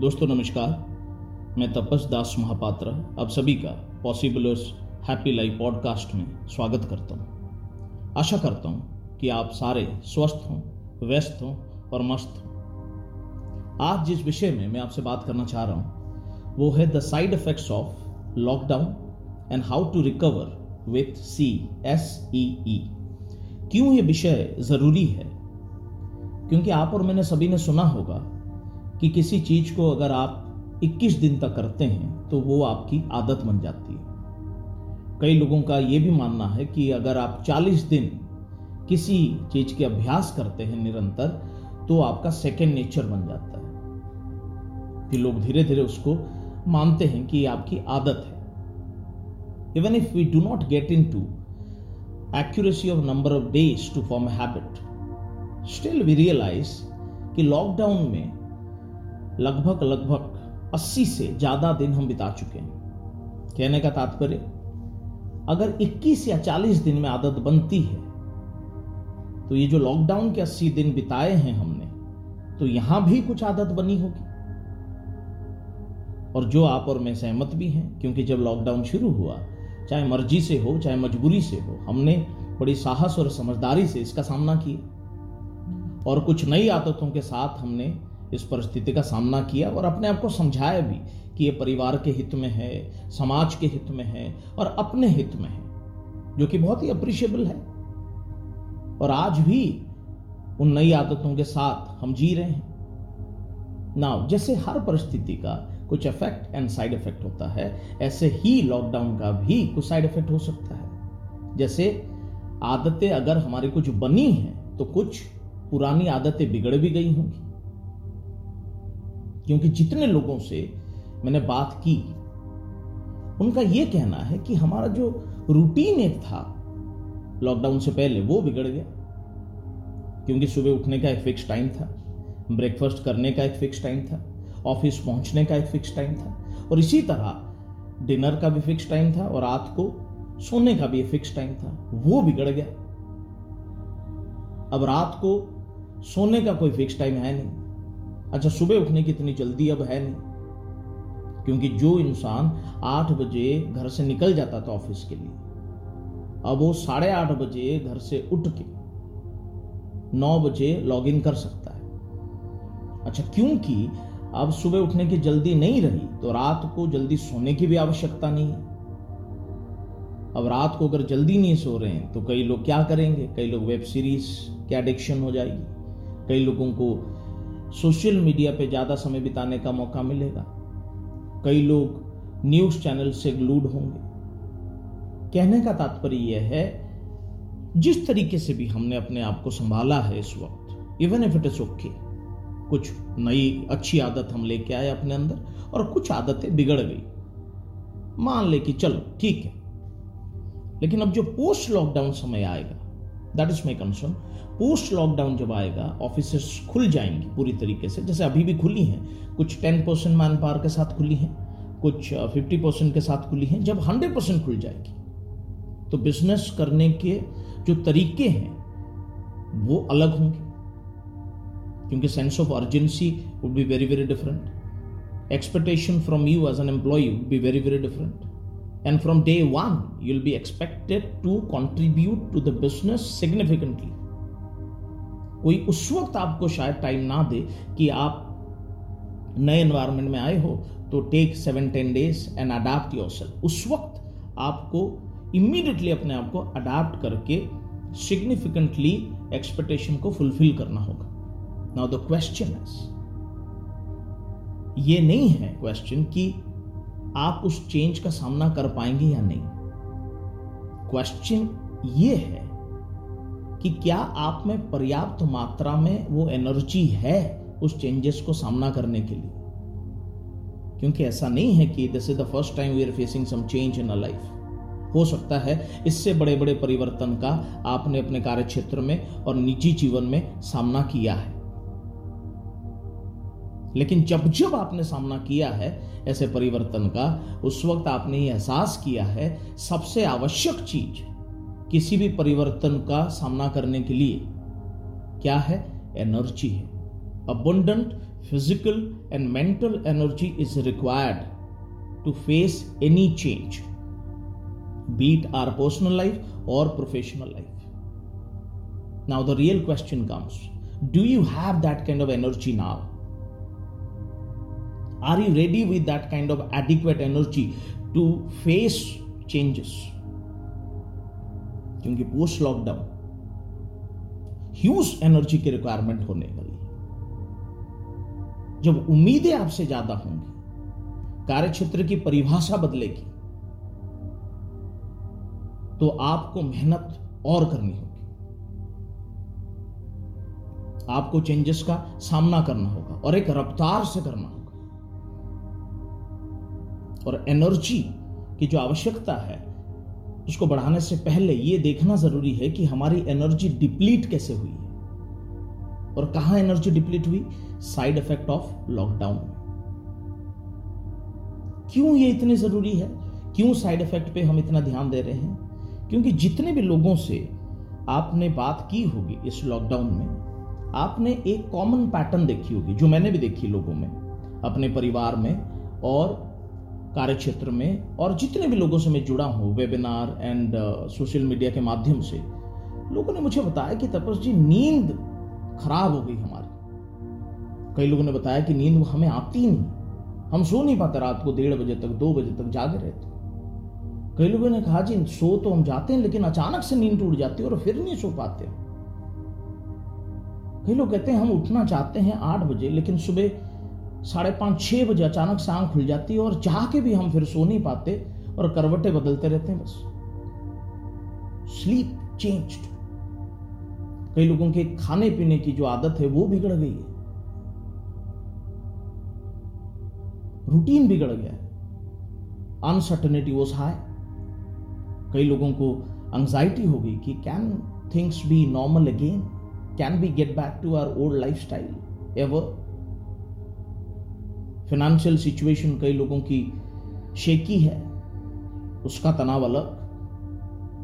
दोस्तों, नमस्कार। मैं तपस दास महापात्र, आप सभी का पॉसिबलर्स हैप्पी लाइफ पॉडकास्ट में स्वागत करता हूँ। आशा करता हूँ कि आप सारे स्वस्थ हों, व्यस्त हों और मस्त हों। आज जिस विषय में मैं आपसे बात करना चाह रहा हूँ, वो है the side effects of lockdown and how to recover with C S E E क्यों ये विषय ज़रूरी है? क्योंकि आप और मैंने सभी ने सुना होगा कि किसी चीज़ को अगर आप 21 दिन तक करते हैं तो वो आपकी आदत बन जाती है। कई लोगों का ये भी मानना है कि अगर आप 40 दिन किसी चीज़ के अभ्यास करते हैं निरंतर तो आपका सेकेंड नेचर बन जाता है। कि लोग धीरे धीरे उसको मानते हैं कि आपकी आदत है। Even if we do not get into accuracy of number of days to form habit still we realise कि लॉकडाउन में लगभग लगभग 80 से ज़्यादा दिन हम बिता चुके हैं। कहने का तात्पर्य, अगर 21 या 40 दिन में आदत बनती है तो ये जो लॉकडाउन के 80 दिन बिताए हैं हमने तो यहाँ भी कुछ आदत बनी होगी। और जो आप और मैं सहमत भी हैं, क्योंकि जब लॉकडाउन शुरू हुआ, चाहे मर्ज़ी से हो, चाहे मजबूरी से हो, हमने बड़ी साहस और समझदारी से इसका सामना किया। और कुछ नई आदतों के साथ हमने इस परिस्थिति का सामना किया और अपने आप को समझाया भी कि ये परिवार के हित में है, समाज के हित में है और अपने हित में है, जो कि बहुत ही अप्रिशिएबल है। और आज भी उन नई आदतों के साथ हम जी रहे हैं। नाउ जैसे हर परिस्थिति का कुछ इफ़ेक्ट एंड साइड इफ़ेक्ट होता है, ऐसे ही लॉकडाउन का भी कुछ साइड इफ़ेक्ट हो सकता है। जैसे आदतें अगर हमारी कुछ बनी हैं तो कुछ पुरानी आदतें बिगड़ भी गई होंगी। क्योंकि जितने लोगों से मैंने बात की, उनका यह कहना है कि हमारा जो रूटीन एक था लॉकडाउन से पहले, वो बिगड़ गया। क्योंकि सुबह उठने का एक फिक्स टाइम था ब्रेकफास्ट करने का एक फिक्स टाइम था ऑफ़िस पहुँचने का एक फिक्स टाइम था, और इसी तरह डिनर का भी फिक्स टाइम था और रात को सोने का भी एक फिक्स टाइम था, वो बिगड़ गया। अब रात को सोने का कोई फिक्स टाइम है नहीं। अच्छा सुबह उठने की इतनी जल्दी अब है नहीं। क्योंकि जो इंसान आठ बजे घर से निकल जाता था ऑफ़िस के लिए, अब वो साढ़े आठ बजे घर से उठ के नौ बजे लॉग इन कर सकता है। अच्छा क्योंकि अब सुबह उठने की जल्दी नहीं रही तो रात को जल्दी सोने की भी आवश्यकता नहीं है। अब रात को अगर जल्दी नहीं सो रहे हैं तो कई लोग क्या करेंगे? कई लोग वेब सीरीज़ के एडिक्शन हो जाएगी। कई लोगों को सोशल मीडिया पे ज़्यादा समय बिताने का मौका मिलेगा। कई लोग न्यूज़ चैनल से ग्लूड होंगे। कहने का तात्पर्य यह है, जिस तरीके से भी हमने अपने आप को संभाला है इस वक्त even if it is okay कुछ नई अच्छी आदत हम लेके आए अपने अंदर और कुछ आदतें बिगड़ गई। मान ले कि चलो, ठीक है। लेकिन अब जो पोस्ट लॉकडाउन समय आएगा that is my concern post lockdown जब आएगा ऑफ़िस खुल जाएँगी पूरी तरीके से। जैसे अभी भी खुली हैं, कुछ टेन परसेंट मैन पावर के साथ खुली हैं, कुछ फिफ्टी परसेंट के साथ खुली हैं। जब हंड्रेड परसेंट खुल जाएगी तो बिज़नेस करने के जो तरीके हैं, वो अलग होंगे। क्योंकि sense of urgency would be very very different expectation from you as an employee would be very very different and from day one, you'll be expected to contribute to the business significantly. कोई उस वक्त आपको शायद time ना दे कि आप नए environment में आए हो तो take seven ten days and adapt yourself उस वक्त आपको इमीडिएटली अपने आप को अडाप्ट करके सिग्निफिकेंटली एक्सपेक्टेशन को फुलफिल करना होगा। नाउ द क्वेश्चन ये नहीं है क्वेश्चन कि आप उस चेंज का सामना कर पाएँगे या नहीं? क्वेश्चन ये है कि क्या आप में पर्याप्त मात्रा में वो एनर्जी है उस चेंजेस को सामना करने के लिए? क्योंकि ऐसा नहीं है कि this is the first time we are facing some change in a life हो सकता है इससे बड़े बड़े परिवर्तन का आपने अपने कार्य क्षेत्र में और निजी जीवन में सामना किया है। लेकिन जब जब आपने सामना किया है ऐसे परिवर्तन का, उस वक्त आपने एहसास किया है, सबसे आवश्यक चीज़ किसी भी परिवर्तन का सामना करने के लिए क्या है? एनर्जी है। Abundant physical and mental energy is required to face any change be it our personal life और professional life now the real question comes do you have that kind of energy now Are you ready with that kind of adequate energy to face changes? क्योंकि post lockdown huge energy की requirement होने वाली जब उम्मीदें आपसे ज़्यादा होंगी, कार्यक्षेत्र की परिभाषा बदलेगी तो आपको मेहनत और करनी होगी। आपको चेंजेस का सामना करना होगा और एक रफ्तार से करना होगा। और एनर्जी की जो आवश्यकता है, उसको बढ़ाने से पहले यह देखना ज़रूरी है कि हमारी एनर्जी डिप्लीट कैसे हुई है। और कहाँ एनर्जी डिप्लीट हुई? साइड इफ़ेक्ट ऑफ़ लॉकडाउन क्यों ये इतनी ज़रूरी है? क्यों साइड इफ़ेक्ट पे हम इतना ध्यान दे रहे हैं? क्योंकि जितने भी लोगों से आपने बात की होगी इस लॉकडाउन में, आपने एक कॉमन पैटर्न देखी होगी, जो मैंने भी देखी लोगों में, अपने परिवार में और कार्य क्षेत्र में और जितने भी लोगों से मैं जुड़ा हूँ वेबिनार एंड सोशल मीडिया के माध्यम से, लोगों ने मुझे बताया कि तपस जी, नींद खराब हो गई हमारी। कई लोगों ने बताया कि नींद हमें आती नहीं। हम सो नहीं पाते रात को डेढ़ बजे तक, दो बजे तक जागे रहते। कई लोगों ने कहा, जी, सो तो हम जाते हैं, लेकिन अचानक से नींद टूट जाती है और फिर नहीं सो पाते। कई लोग कहते हैं, हम उठना चाहते हैं आठ बजे, लेकिन सुबह साढ़े पाँच, छह बजे अचानक से आँख खुल जाती है और चाह के भी हम फिर सो नहीं पाते और करवटे बदलते रहते हैं बस। स्लीप चेंज कई लोगों के खाने पीने की जो आदत है वो बिगड़ गई है। रूटीन बिगड़ गया है। अनसर्टनिटी वॉज़ हाई कई लोगों को एंजाइटी हो गई कि can things be normal again can be get back to our old lifestyle ever financial situation कई लोगों की शेकी है। उसका तनाव अलग।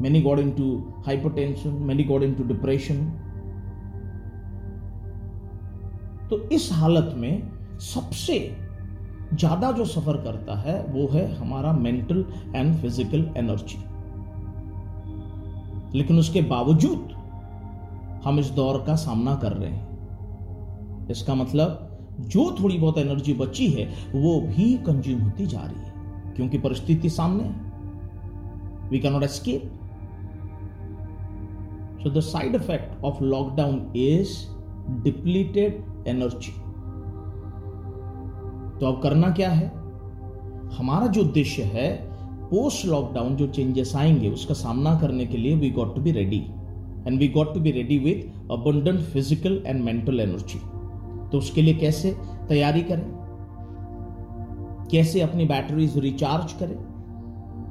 Many got into hypertension many got into depression तो इस हालत में सबसे ज़्यादा जो सफ़र करता है, वो है हमारा मेंटल एंड फ़िज़िकल एनर्जी लेकिन उसके बावजूद हम इस दौर का सामना कर रहे हैं। इसका मतलब जो थोड़ी बहुत एनर्जी बची है, वो भी कंज्यूम होती जा रही है, क्योंकि परिस्थिति सामने है। We cannot escape so the side effect of lockdown is depleted energy तो अब करना क्या है? हमारा जो उद्देश्य है पोस्ट लॉकडाउन जो चेंजेस आएँगे, उसका सामना करने के लिए we got to be ready and we got to be ready with abundant physical and mental energy तो उसके लिए कैसे तैयारी करें? कैसे अपनी बैटरीज रिचार्ज करें?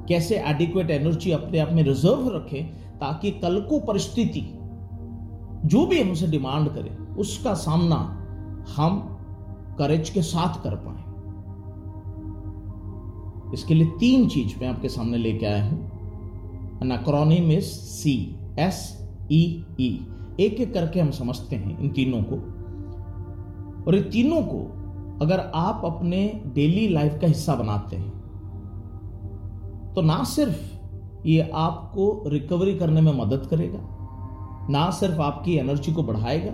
कैसे एडिक्वेट एनर्जी अपने आप में रिज़र्व रखें ताकि कल को परिस्थिति, जो भी हमसे डिमांड करे, उसका सामना हम करेज के साथ कर पाए। इसके लिए तीन चीज़ मैं आपके सामने लेके आया हूँ। अक्रॉनिम इज़ सी एस ई ई एक एक करके हम समझते हैं इन तीनों को। और ये तीनों को अगर आप अपने डेली लाइफ का हिस्सा बनाते हैं तो ना सिर्फ़ ये आपको रिकवरी करने में मदद करेगा, ना सिर्फ़ आपकी एनर्जी को बढ़ाएगा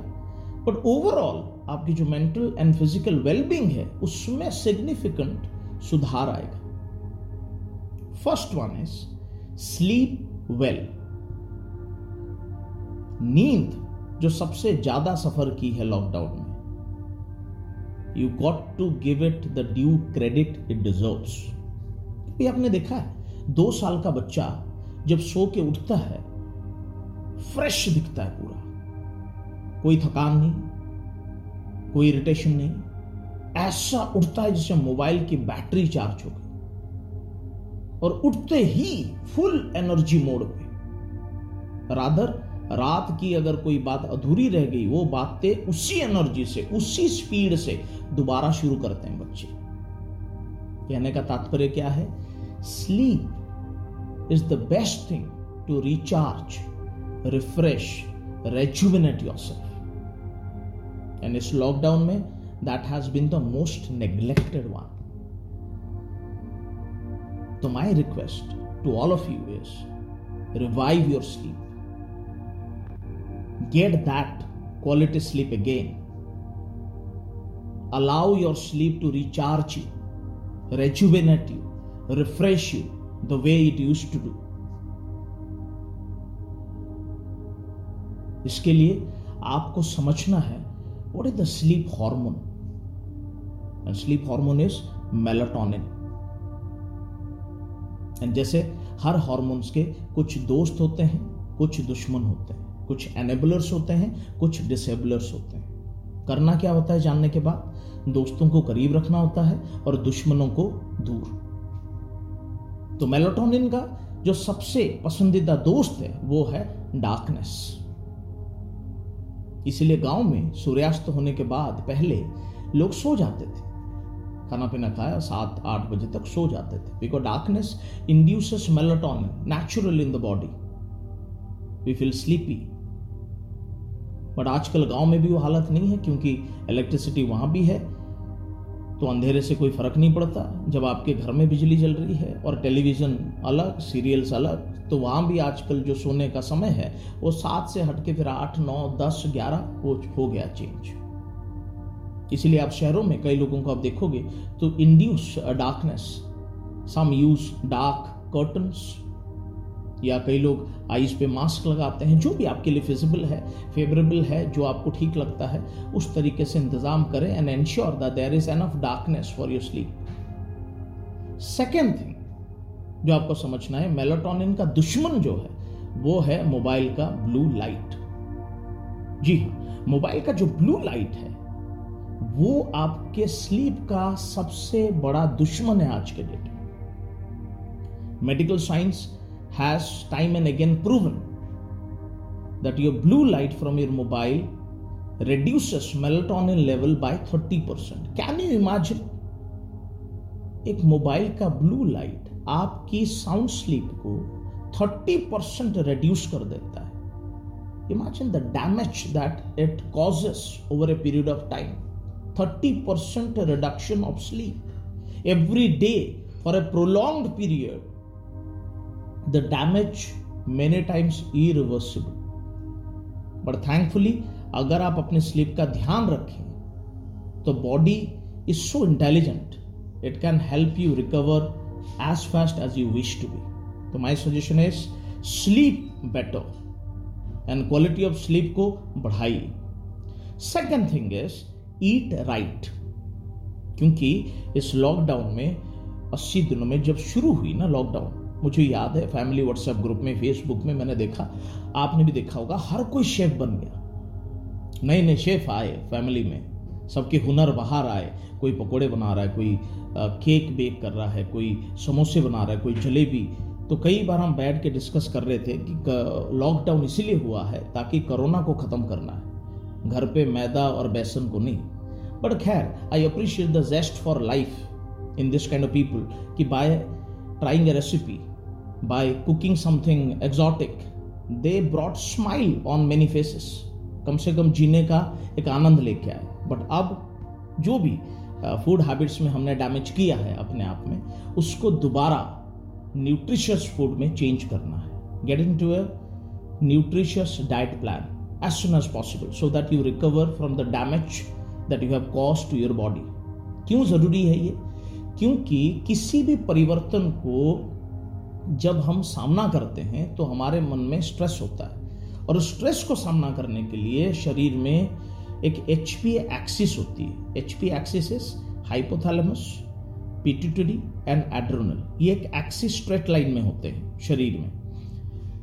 बट ओवरऑल आपकी जो मेंटल एंड फ़िज़िकल वेलबींग है, उसमें सिग्निफिकेंट सुधार आएगा। First one is sleep well नींद जो सबसे ज़्यादा सफ़र की है लॉकडाउन में। You got to give it the due credit it deserves ये आपने देखा है, दो साल का बच्चा जब सो के उठता है फ्रेश दिखता है पूरा। कोई थकान नहीं, कोई इरिटेशन नहीं, ऐसा उठता है जैसे मोबाइल की बैटरी चार्ज हो गई। और उठते ही फुल एनर्जी मोड पे रादर रात की अगर कोई बात अधूरी रह गई वो बातें उसी एनर्जी से उसी स्पीड से दोबारा शुरू करते हैं बच्चे। कहने का तात्पर्य क्या है? Sleep is the best thing to recharge refresh rejuvenate yourself and इस लॉकडाउन में that has been the most neglected one So, my request to all of you is revive your sleep. Get that quality sleep again. Allow your sleep to recharge you, rejuvenate you, refresh you the way it used to do. इसके लिए आपको समझना है what is the sleep hormone and sleep hormone is melatonin and जैसे हर hormones के कुछ दोस्त होते हैं कुछ दुश्मन होते हैं कुछ एनेबलर्स होते हैं, कुछ डिसेबलर्स होते हैं। करना क्या होता है जानने के बाद? दोस्तों को करीब रखना होता है और दुश्मनों को दूर। तो मेलाटोनिन का जो सबसे पसंदीदा दोस्त है, वो है डार्कनेस इसीलिए गाँव में सूर्यास्त होने के बाद पहले लोग सो जाते थे। खाना पीना खाया, सात, आठ बजे तक सो जाते थे। Because darkness induces melatonin natural in the body we feel sleepy but आजकल गाँव में भी वो हालत नहीं है क्योंकि इलेक्ट्रिसिटी वहाँ भी है तो अंधेरे से कोई फ़र्क नहीं पड़ता। जब आपके घर में बिजली जल रही है और टेलीविज़न अलग सीरियल्स अलग तो वहाँ भी आजकल जो सोने का समय है वो सात से हट के फिर आठ नौ दस ग्यारह हो, हो गया चेंज इसलिए आप शहरों में कई लोगों को आप देखोगे तो induce darkness some use dark curtains या कई लोग आईज पे मास्क लगाते हैं, जो भी आपके लिए फिजिबल है फेवरेबल है, जो आपको ठीक लगता है, उस तरीके से इंतज़ाम करें and ensure that there is enough darkness for your sleep second thing जो आपको समझना है मेलाटोनिन का दुश्मन जो है, वो है मोबाइल का ब्लू लाइट जी हाँ मोबाइल का जो ब्लू लाइट है, वो आपके स्लीप का सबसे बड़ा दुश्मन है आज के date medical science has time and again proven that your blue light from your mobile reduces melatonin level by 30%. Can you imagine? एक मोबाइल का ब्लू लाइट आपकी साउंड स्लीप को 30 परसेंट रिड्यूस कर देता है imagine the damage that it causes over a period of time 30 percent reduction of sleep every day for a prolong period the damage many times irreversible. But thankfully अगर आप अपने sleep का ध्यान रखें तो body is so intelligent it can help you recover as fast as you wish to be तो my suggestion is sleep better and quality of sleep को बढ़ाइए. Second thing is eat right क्योंकि इस lockdown में 80 दिनों में जब शुरू हुई ना लॉकडाउन मुझे याद है फैमिली व्हाट्सएप ग्रुप में फेसबुक में मैंने देखा, आपने भी देखा होगा, हर कोई शेफ बन गया। नए नए शेफ आए फैमिली में, सबके हुनर बाहर आए। कोई पकोड़े बना रहा है, कोई केक बेक कर रहा है, कोई समोसे बना रहा है, कोई जलेबी। तो कई बार हम बैठ के डिस्कस कर रहे थे कि लॉकडाउन इसीलिए हुआ है ताकि कोरोना को ख़त्म करना है। घर पे मैदा और बेसन को नहीं। बट खैर I appreciate the zest for life in this kind of people कि by trying a recipe by cooking something exotic they brought smile on many faces कम से कम जीने का एक आनंद लेके आए बट अब जो भी फ़ूड हैबिट्स में हमने डैमेज किया है अपने आप में उसको दोबारा न्यूट्रिशियस फ़ूड में चेंज करना है get in to a nutritious diet plan as soon as possible so that you recover from the damage that you have caused to your body क्यों ज़रूरी है ये क्योंकि किसी भी परिवर्तन को जब हम सामना करते हैं तो हमारे मन में स्ट्रेस होता है। और उस स्ट्रेस को सामना करने के लिए शरीर में एक एच पी एक्सिस होती है। H P axis hypothalamus pituitary and adrenal ये एक एक्सिस स्ट्रेट लाइन में होते हैं शरीर में।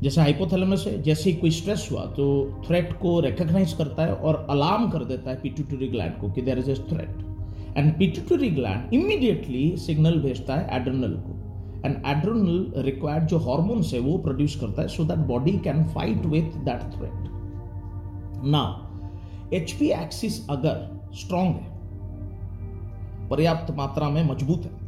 जैसे हाइपोथैलेमस है, जैसे ही कोई स्ट्रेस हुआ तो थ्रेट को रिकॉग्नाइज करता है और अलार्म कर देता है पीट्यूटरी ग्लैंड को कि there is a threat and pituitary gland immediately signal भेजता है एड्रोनल को। एंड एड्रोनल रिक्वायर्ड जो हॉर्मोन्स है वो प्रोड्यूस करता है so that body can fight with that threat now HP axis अगर स्ट्रांग है, पर्याप्त मात्रा में मज़बूत है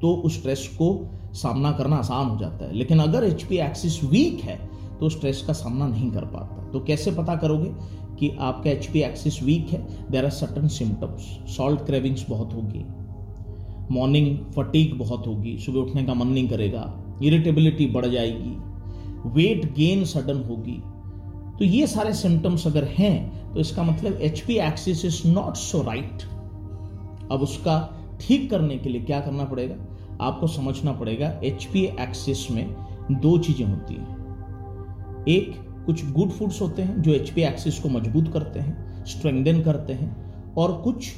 तो उस स्ट्रेस को सामना करना आसान हो जाता है। लेकिन अगर एचपी एक्सिस वीक है तो स्ट्रेस का सामना नहीं कर पाता। तो कैसे पता करोगे कि आपका एच पी एक्सिस वीक है? There are certain symptoms salt cravings बहुत होगी। मॉर्निंग फटीक बहुत होगी। सुबह उठने का मन नहीं करेगा। इरिटेबिलिटी बढ़ जाएगी। वेट गेन सडन होगी। तो ये सारे सिम्टम्स अगर हैं तो इसका मतलब H P axis is not so right अब उसका ठीक करने के लिए क्या करना पड़ेगा? आपको समझना पड़ेगा एच पी एक्सिस में दो चीज़ें होती हैं। एक, कुछ गुड फूड्स होते हैं जो एच पी एक्सिस को मज़बूत करते हैं स्ट्रेंगन करते हैं, और कुछ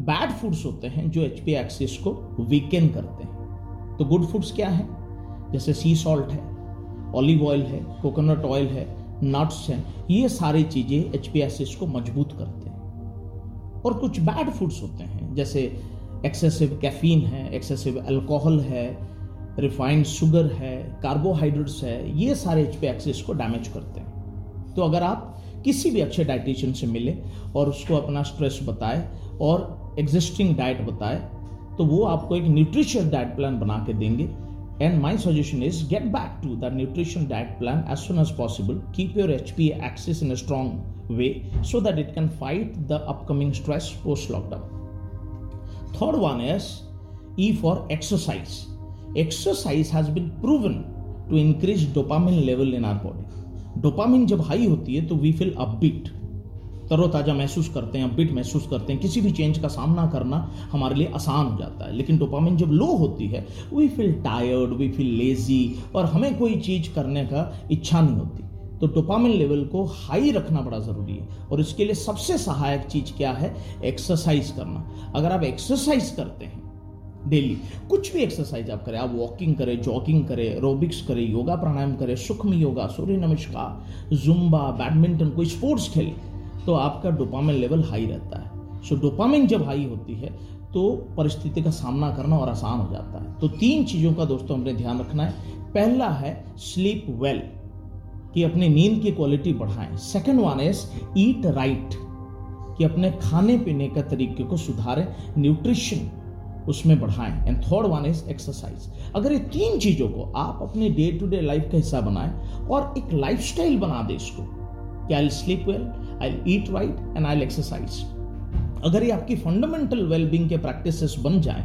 बैड फूड्स होते हैं जो एच पी एक्सिस को वीकेन करते हैं। तो गुड फूड्स क्या है? जैसे सी सॉल्ट है ऑलिव ऑयल है कोकोनट ऑयल है नट्स हैं, ये सारी चीज़ें एच पी एक्सिस को मज़बूत करते हैं। और कुछ बैड फूड्स होते हैं, जैसे एक्सेसिव कैफीन है एक्सेसिव अल्कोहल है रिफाइंड शुगर है कार्बोहाइड्रेट्स है, ये सारे एच पी एक्सिस को डैमेज करते हैं। तो अगर आप किसी भी अच्छे डाइटिशियन से मिले और उसको अपना स्ट्रेस बताए और एग्जिस्टिंग डाइट बताए तो वो आपको एक न्यूट्रिशियस डाइट प्लान बना के देंगे and my suggestion is get back to the nutrition diet plan as soon as possible keep your H P axis in a strong way so that it can fight the upcoming stress post lockdown third one is E for exercise. Exercise has been proven to increase dopamine level in our body. Dopamine जब high होती है तो we feel upbeat तरोताजा महसूस करते हैं, upbeat महसूस करते हैं, किसी भी चेंज का सामना करना हमारे लिए आसान हो जाता है। लेकिन डोपामिन जब लो होती है we feel tired we feel lazy और हमें कोई चीज़ करने का इच्छा नहीं होती तो डोपामिन लेवल को हाई रखना बड़ा ज़रूरी है। और इसके लिए सबसे सहायक चीज़ क्या है? एक्सरसाइज करना। अगर आप एक्सरसाइज करते हैं डेली कुछ भी एक्सरसाइज आप करें, आप वॉकिंग करें जॉगिंग करें एरोबिक्स करें योगा प्राणायाम करें सूक्ष्म योगा सूर्य नमस्कार जुम्बा बैडमिंटन कोई स्पोर्ट्स खेले तो आपका डोपामिन लेवल हाई रहता है। सो डोपामिन जब हाई होती है तो परिस्थिति का सामना करना और आसान हो जाता है। तो तीन चीज़ों का दोस्तों हमने ध्यान रखना है। पहला है स्लीप वेल कि अपनी नींद की क्वालिटी बढ़ाएँ। Second one is eat right कि अपने खाने पीने का तरीके को सुधारें। न्यूट्रिशन उसमें बढ़ाएँ। And third one is exercise अगर ये तीन चीज़ों को आप अपने डे टू डे लाइफ का हिस्सा बनाएँ और एक लाइफस्टाइल बना दें इसको कि I sleep well I eat right and I exercise अगर ये आपकी फंडामेंटल वेलबींग के प्रैक्टिसेस बन जाए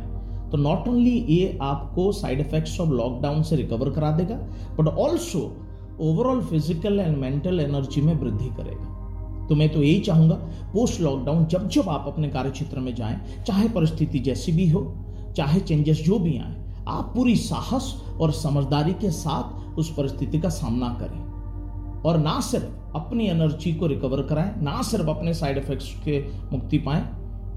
तो नॉट ओनली ये आपको साइड इफेक्ट्स ऑफ़ लॉकडाउन से रिकवर करा देगा but also overall physical and mental energy में वृद्धि करेगा। तो मैं तो यही चाहूँगा पोस्ट लॉकडाउन जब जब आप अपने कार्य क्षेत्र में जाएँ, चाहे परिस्थिति जैसी भी हो, चाहे चेंजेस जो भी आए, आप पूरी साहस और समझदारी के साथ उस परिस्थिति का सामना करें। और ना सिर्फ़ अपनी एनर्जी को रिकवर कराएँ, ना सिर्फ़ अपने साइड इफेक्ट्स के मुक्ति पाएँ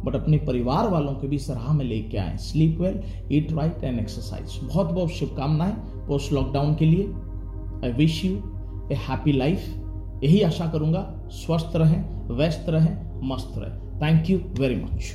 बट अपने परिवार वालों के भी सराह में लेके आए। Sleep well eat right and exercise बहुत बहुत शुभकामनाएँ पोस्ट लॉकडाउन के लिए। I wish you a happy life यही आशा करूँगा। स्वस्थ रहें, व्यस्त रहें, मस्त रहें। Thank you very much